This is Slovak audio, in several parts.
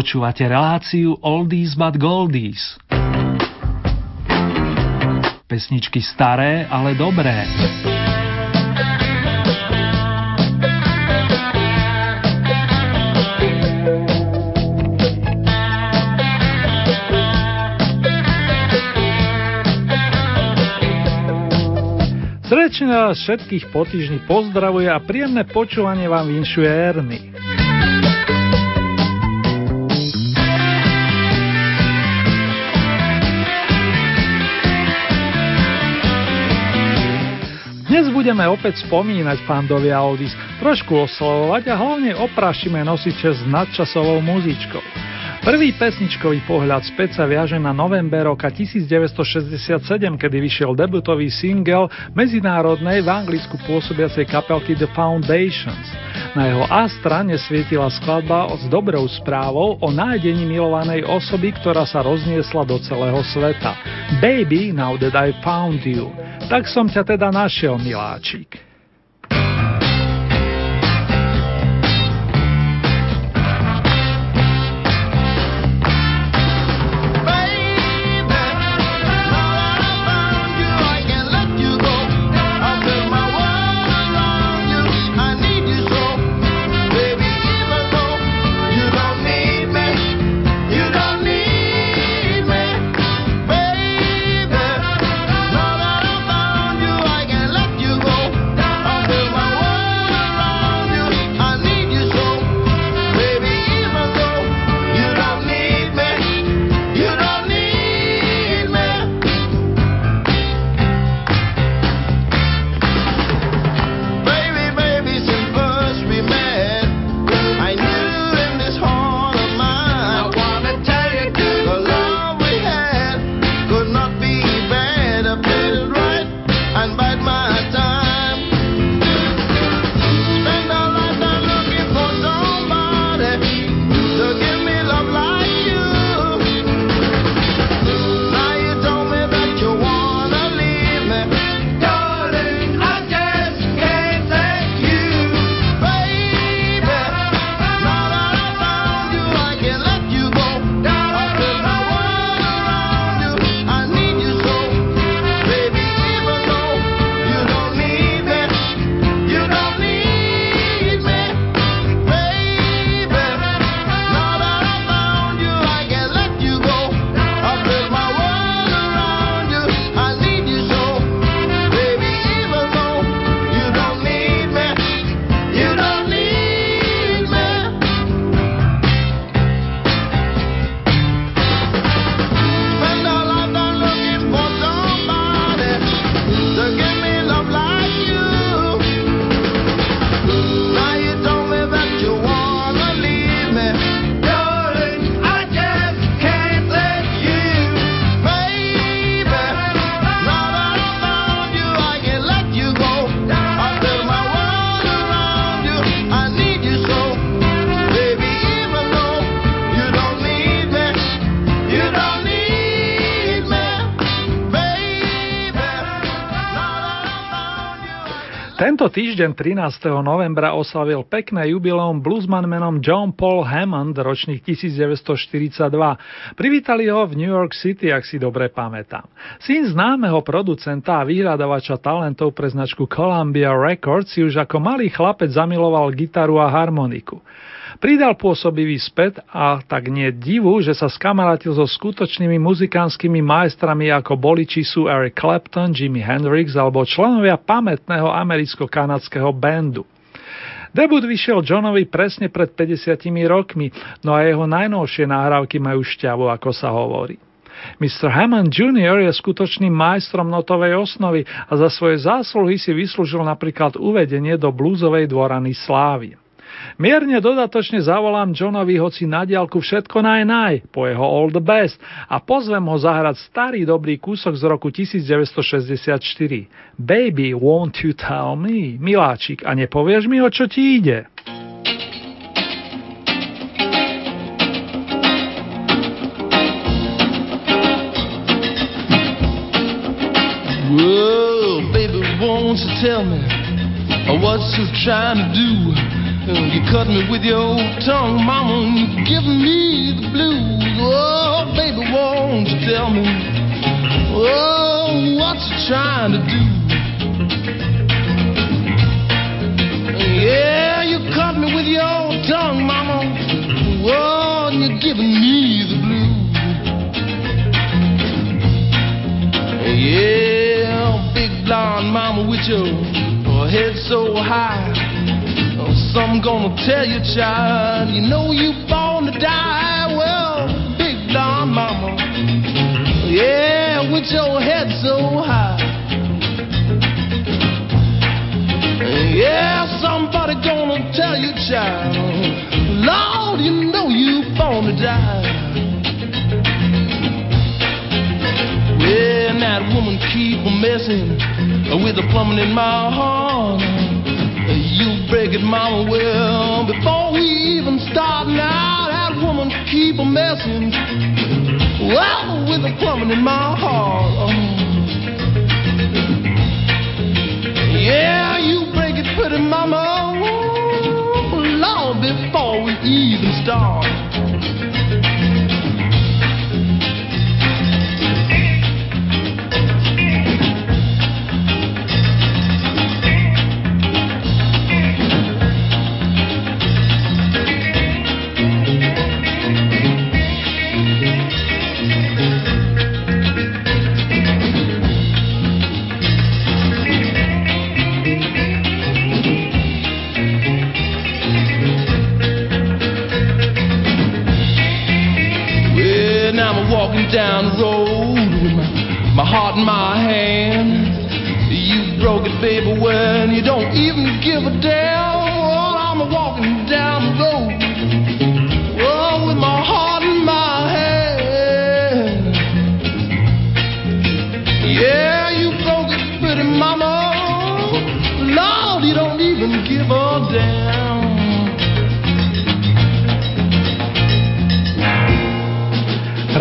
Počúvate reláciu Oldies but Goldies. Pesničky staré, ale dobré. Srdečne vás všetkých po týždni pozdravuje a príjemné počúvanie vám vinšuje Erny. Dnes budeme opäť spomínať fandovia Oldies, trošku oslovovať a hlavne oprašíme nosiče s nadčasovou muzičkou. Prvý pesničkový pohľad späť sa viaže na november roka 1967, kedy vyšiel debutový single medzinárodnej v Anglicku pôsobiacej kapelky The Foundations. Na jeho A strane svietila skladba s dobrou správou o nájdení milovanej osoby, ktorá sa rozniesla do celého sveta. Baby, now that I found you. Tak som ťa teda našiel, miláčik. Tento týždeň 13. novembra oslavil pekné jubileum bluesman menom John Paul Hammond, ročných 1942. Privítali ho v New York City, ak si dobre pamätám. Syn známeho producenta a vyhľadávača talentov pre značku Columbia Records si už ako malý chlapec zamiloval gitaru a harmoniku. Pridal pôsobivý späť a tak nie divu, že sa skamarátil so skutočnými muzikánskymi majstrami ako boli či sú Eric Clapton, Jimi Hendrix alebo členovia pamätného americko-kanadského bandu. Debut vyšiel Johnovi presne pred 50 rokmi, no a jeho najnovšie nahrávky majú šťavu, ako sa hovorí. Mr. Hammond Jr. je skutočným majstrom notovej osnovy a za svoje zásluhy si vyslúžil napríklad uvedenie do blúzovej dvorany slávy. Mierne dodatočne zavolám Johnovi hoci na diálku všetko naj naj, po jeho the Best a pozvem ho zahrať starý dobrý kúsok z roku 1964. Baby, won't you tell me? Miláčik, a nepovieš mi, o čo ti ide? What you trying to do? Oh, you cut me with your tongue, mama, and you giving me the blues. Oh, baby, won't you tell me? Oh, what you trying to do? Yeah, you cut me with your tongue, mama. Oh, and you're giving me the blues. Yeah, big blonde mama with your head so high. Oh, some gonna tell you, child, you know you born to die. Well, big blonde mama, yeah, with your head so high. Yeah, somebody gonna tell you, child, Lord, you know you born to die. And that woman keep a messing with the plumbing in my heart. You break it, mama, well, before we even start now, that woman keep a messing. Well, with a plumbing in my heart. Oh. Yeah, you break it pretty, mama, long before we even start.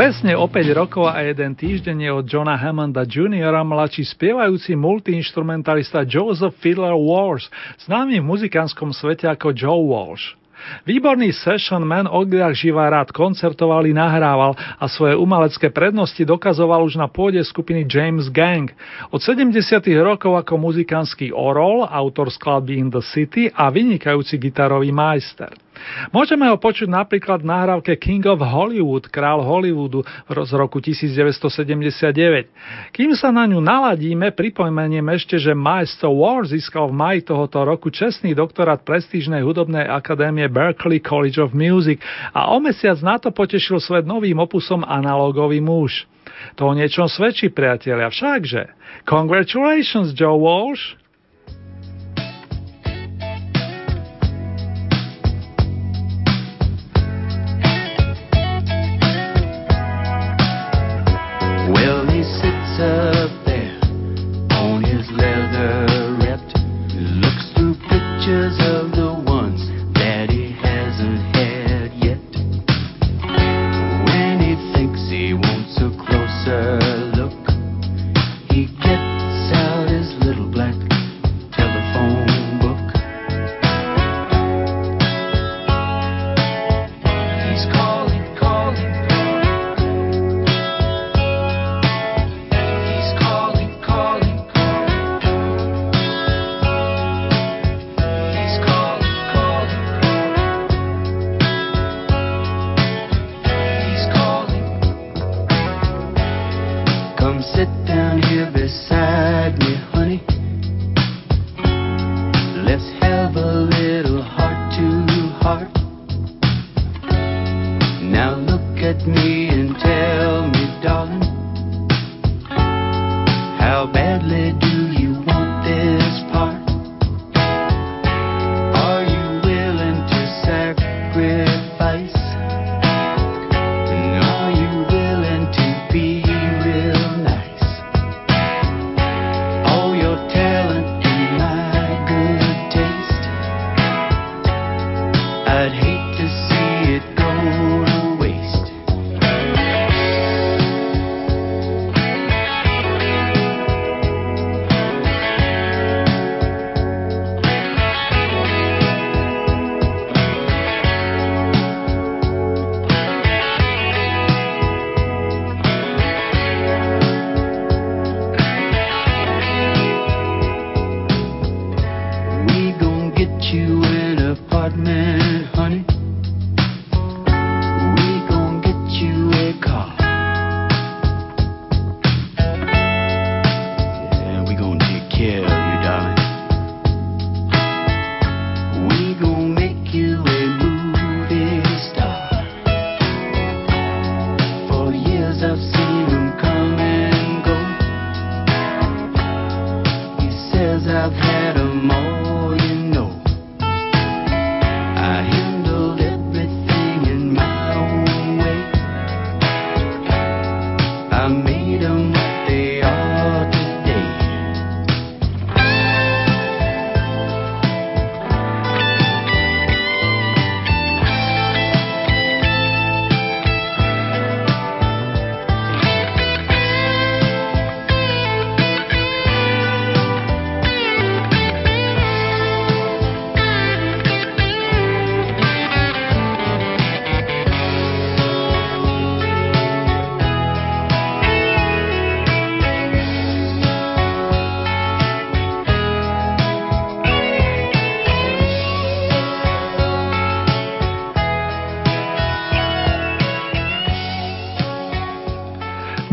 Presne o 5 rokov a jeden týždeň je od Johna Hammonda Jr. mladší spievajúci multiinstrumentalista Joseph Fiddler Walsh, známy v muzikánskom svete ako Joe Walsh. Výborný session man odjak živá rád koncertoval i nahrával a svoje umelecké prednosti dokazoval už na pôde skupiny James Gang. Od 70. rokov ako muzikánsky orol, autor skladby In the City a vynikajúci gitarový majster. Môžeme ho počuť napríklad v nahrávke King of Hollywood, král Hollywoodu z roku 1979. Kým sa na ňu naladíme, pripomeniem ešte, že Maestro War získal v maji tohoto roku čestný doktorát prestížnej hudobnej akadémie Berklee College of Music a o mesiac na to potešil svet novým opusom Analogový muž. To o niečom svedčí, priatelia, všakže. Congratulations, Joe Walsh! come sit down here beside me.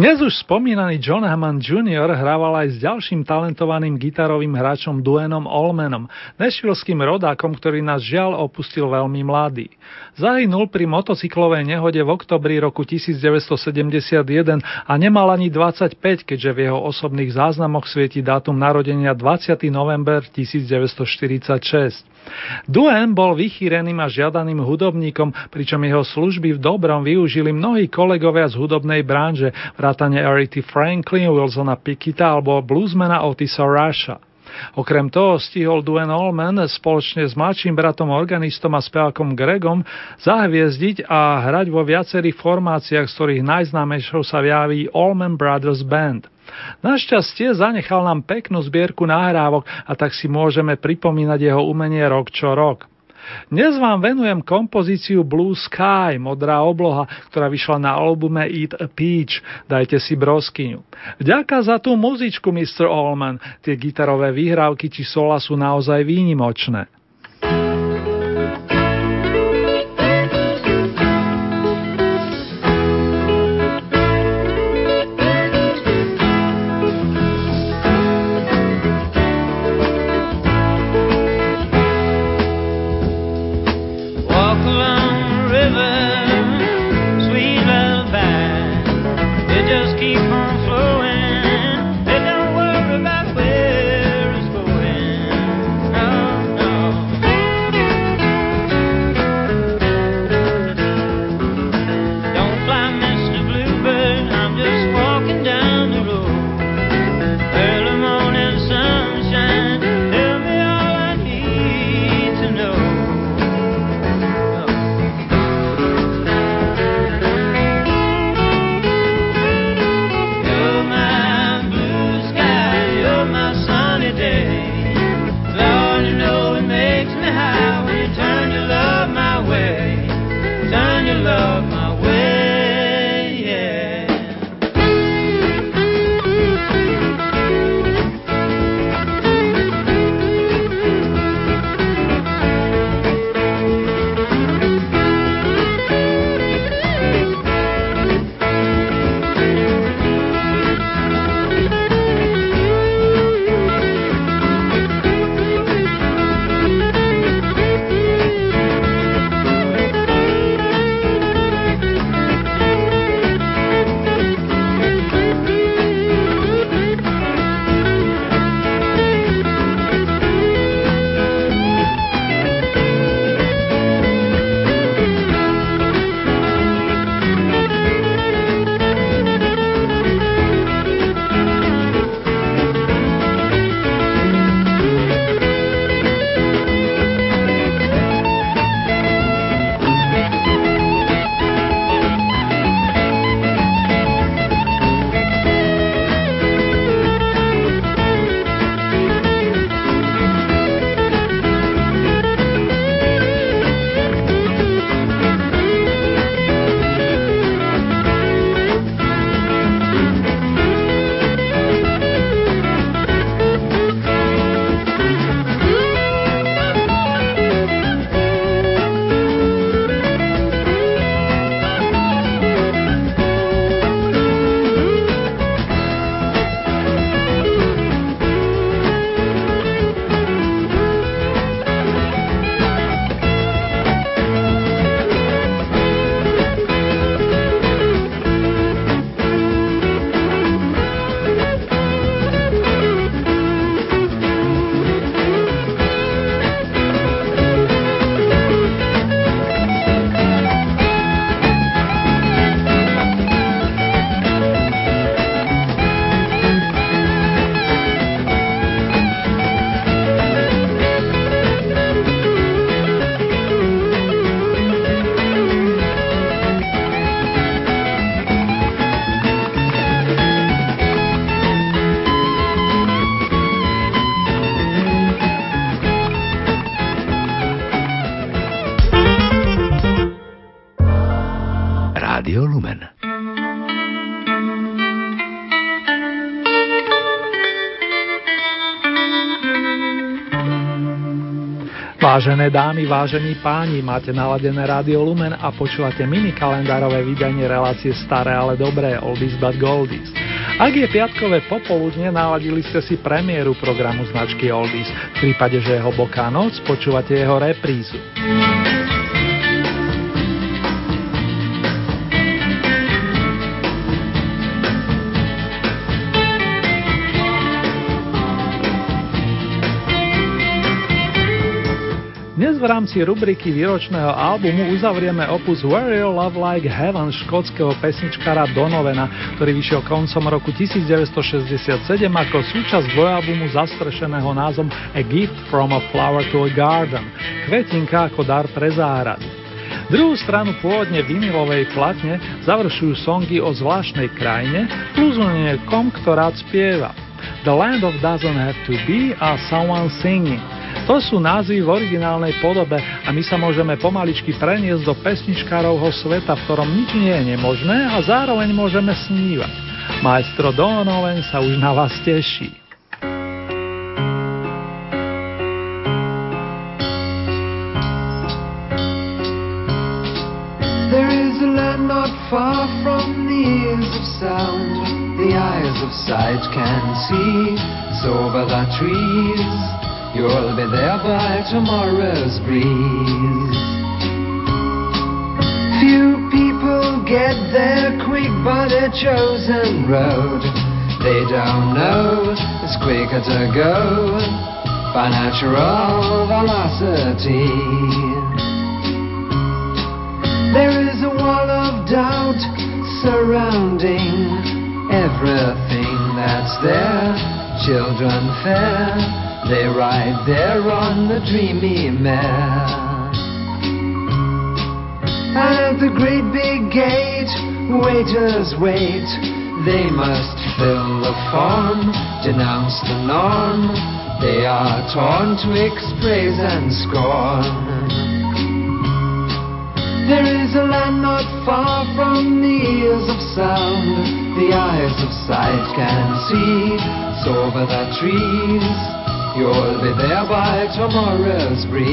Dnes už spomínaný John Hammond Jr. hrával aj s ďalším talentovaným gitarovým hráčom Duanom Allmanom, nešvilským rodákom, ktorý nás žiaľ opustil veľmi mladý. Zahynul pri motocyklovej nehode v oktobri roku 1971 a nemal ani 25, keďže v jeho osobných záznamoch svieti dátum narodenia 20. november 1946. Duane bol vychýreným a žiadaným hudobníkom, pričom jeho služby v dobrom využili mnohí kolegovia z hudobnej branže, vrátane Arity Franklin, Wilsona Pickita alebo bluesmana Otisa Rasha. Okrem toho stihol Duane Allman spoločne s mladším bratom organistom a spevákom Gregom zahviezdiť a hrať vo viacerých formáciách, z ktorých najznámejšou sa javí Allman Brothers Band. Našťastie zanechal nám peknú zbierku nahrávok a tak si môžeme pripomínať jeho umenie rok čo rok. Dnes vám venujem kompozíciu Blue Sky, modrá obloha, ktorá vyšla na albume Eat a Peach, dajte si broskyňu. Vďaka za tú muzičku, Mr. Allman, tie gitarové výhrávky či sola sú naozaj výnimočné. Vážené dámy, vážení páni, máte naladené Rádio Lumen a počúvate mini kalendárové vydanie relácie Staré, ale dobré, Oldies but Goldies. Ak je piatkové popoludne, naladili ste si premiéru programu značky Oldies. V prípade, že je hlboká noc, počúvate jeho reprízu. Rámci rubriky výročného albumu uzavrieme opus Where Your Love Like Heaven škótskeho pesničkára Donovena, ktorý vyšiel koncom roku 1967 ako súčasť dvojalbumu zastrešeného názvom A Gift from a Flower to a Garden, kvetinka ako dar pre záhradu. Druhú stranu pôvodne vinilovej platne završujú songy o zvláštnej krajine plus kom, ktorá spieva. The Land of Doesn't Have to Be a Someone Singing – to sú názvy v originálnej podobe a my sa môžeme pomaličky preniesť do pesničkárovho sveta, v ktorom nič nie je nemožné a zároveň môžeme snívať. Maestro Donovan sa už na vás teší. The eyes of sight can see, so over the trees. You'll be there by tomorrow's breeze. Few people get there quick by their chosen road. They don't know it's quicker to go by natural velocity. There is a wall of doubt surrounding everything that's there. Children fair they ride there on the dreamy mare. At the great big gate, waiters wait. They must fill the form, denounce the norm. They are torn twixt praise and scorn. There is a land not far from the ears of sound. The eyes of sight can see, so over the trees. You'll be there by tomorrow's breeze.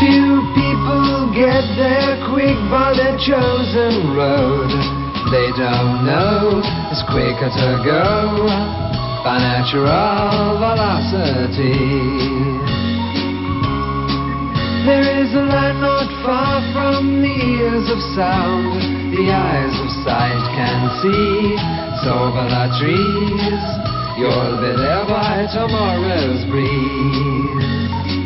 Few people get there quick by their chosen road. They don't know it's quicker to go by natural velocity. There is a land not far from the ears of sound, the eyes of sight can see. So the trees, you'll be there by tomorrow's breeze.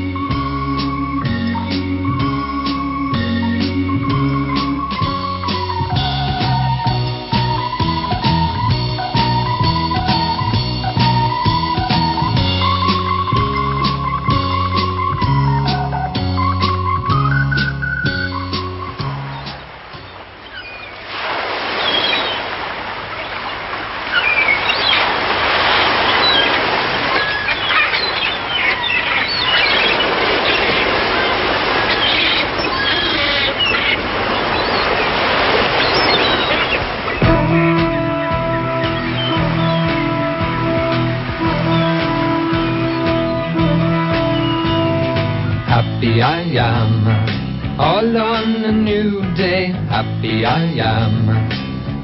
In a new day, happy I am.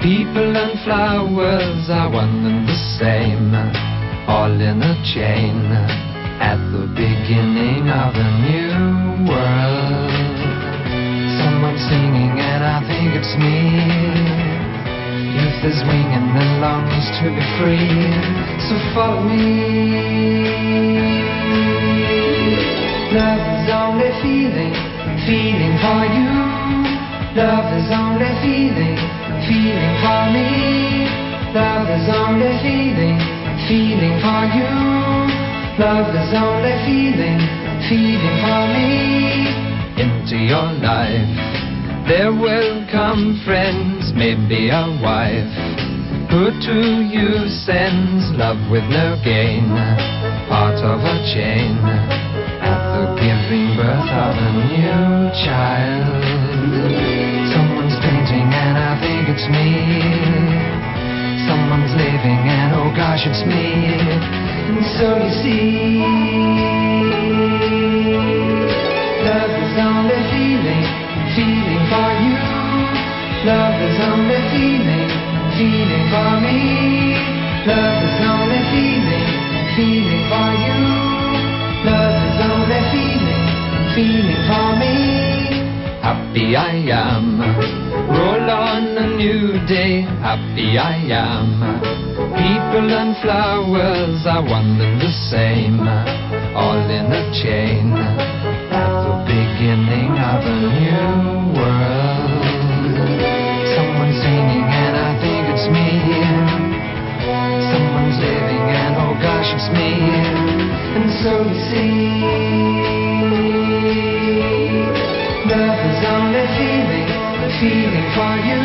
People and flowers are one and the same, all in a chain, at the beginning of a new world. Someone's singing and I think it's me. Youth is winging and longs to be free, so follow me. Love's only feeling feeling for you. Love is only feeling, feeling for me. Love is only feeling, feeling for you. Love is only feeling, feeling for me. Into your life, there will come friends, maybe a wife. Who to you sends love with no gain, part of a chain giving birth of a new child. Someone's painting and I think it's me. Someone's living and oh gosh it's me. And so you see. Love is only feeling, feeling for you. Love is only feeling, feeling for me. Love is only feeling, feeling for you. Love is feeling, feeling for me. Happy I am. Roll on a new day, happy I am. People and flowers are one and the same, all in a chain At the beginning of a new world. Someone's singing and I think it's me. Someone's living and oh gosh it's me. And so you see, love is only feeling, a feeling for you.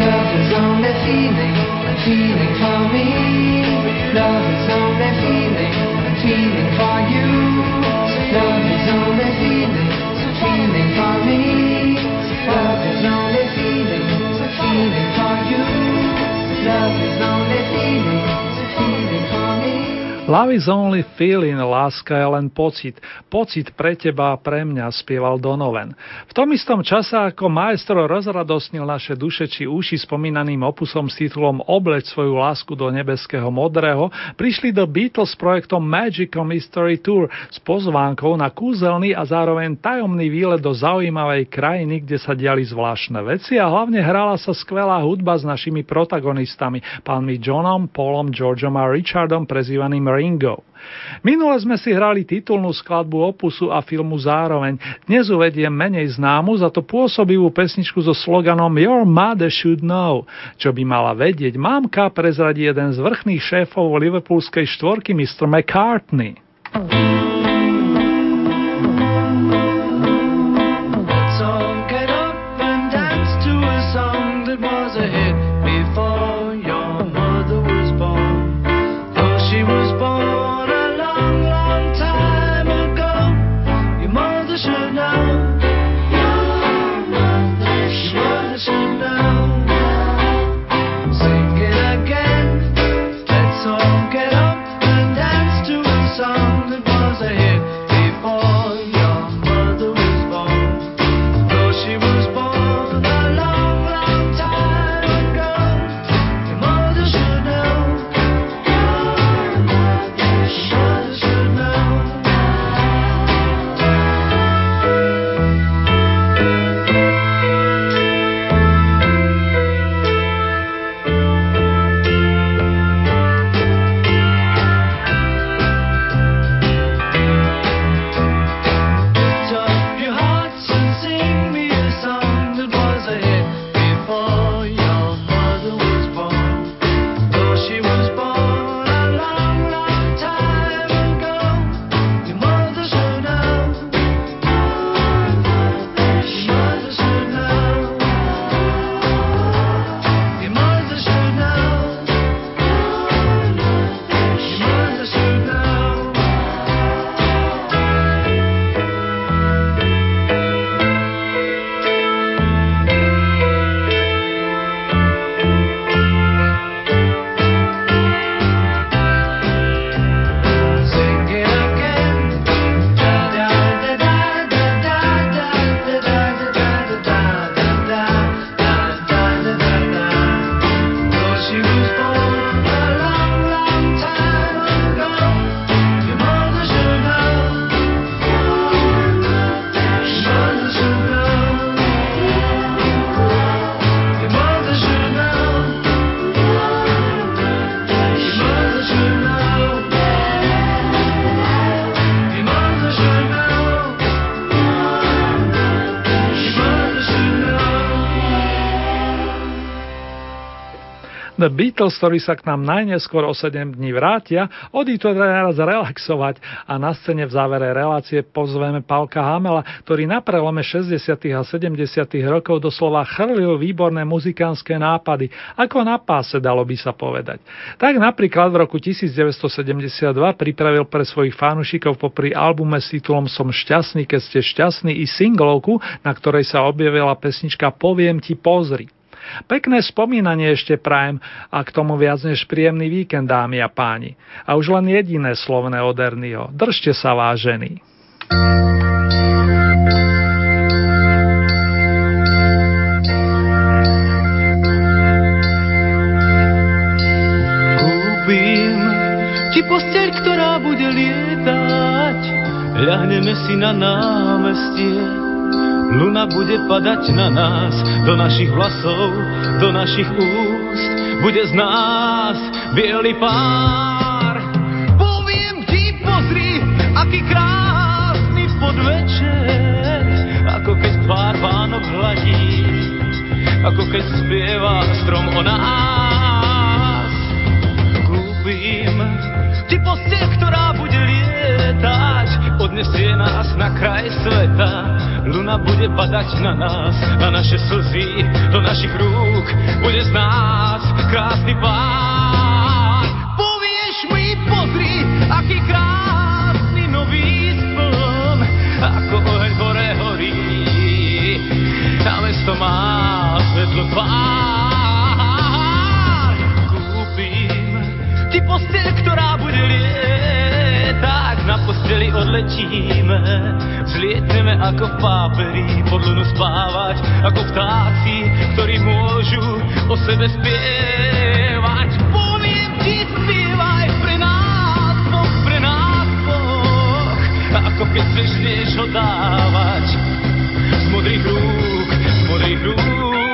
Love is only feeling, a feeling for me. Love is only Love is only feeling, láska je len pocit. Pocit pre teba a pre mňa, spieval Donovan. V tom istom čase, ako maestro rozradostnil naše duše či uši spomínaným opusom s titulom Obleč svoju lásku do nebeského modrého, prišli do Beatles s projektom Magical Mystery Tour s pozvánkou na kúzelný a zároveň tajomný výlet do zaujímavej krajiny, kde sa diali zvláštne veci a hlavne hrala sa skvelá hudba s našimi protagonistami, pánmi Johnom, Paulom, Georgeom a Richardom, prezývaným Ringo. Minule sme si hrali titulnú skladbu opusu a filmu zároveň. Dnes uvediem menej známu, za to pôsobivú pesničku so sloganom Your mother should know. Čo by mala vedieť, mámka prezradí jeden z vrchných šéfov liverpoolskej štvorky Mr. McCartney. The Beatles, ktorí sa k nám najneskôr o 7 dní vrátia, odídu teraz relaxovať a na scéne v závere relácie pozveme Palka Hamela, ktorý na prelome 60. a 70. rokov doslova chrlil výborné muzikánske nápady, ako na páse dalo by sa povedať. Tak napríklad v roku 1972 pripravil pre svojich fanúšikov popri albume s titulom Som šťastný, keď ste šťastní i singlovku, na ktorej sa objavila pesnička Poviem ti pozri. Pekné spomínanie ešte prajem a k tomu viac než príjemný víkend, dámy a páni. A už len jediné slovné od Ernieho. Držte sa vážení. Kúpim ti posteľ, ktorá bude lietať, ľahneme si na námestie Luna bude padať na nás, do našich vlasov, do našich úst. Bude z nás biely pár. Poviem ti, pozri, aký krásny podvečer. Ako keď tvár Vánok hladí, ako keď spieva strom o nás. Kúpim ti postel, ktorá bude lietať, odnesie nás na kraj sveta Luna bude padať na nás, na naše slzy, do našich rúk. Bude z nás krásny pán. Ako pápery, pod lunu spávať, ako vtáci, ktorí môžu o sebe spievať. Poviem ti, spievaj pre nás, Boh, pre nás, Boh, ako keď chceš ho dávať z modrých rúk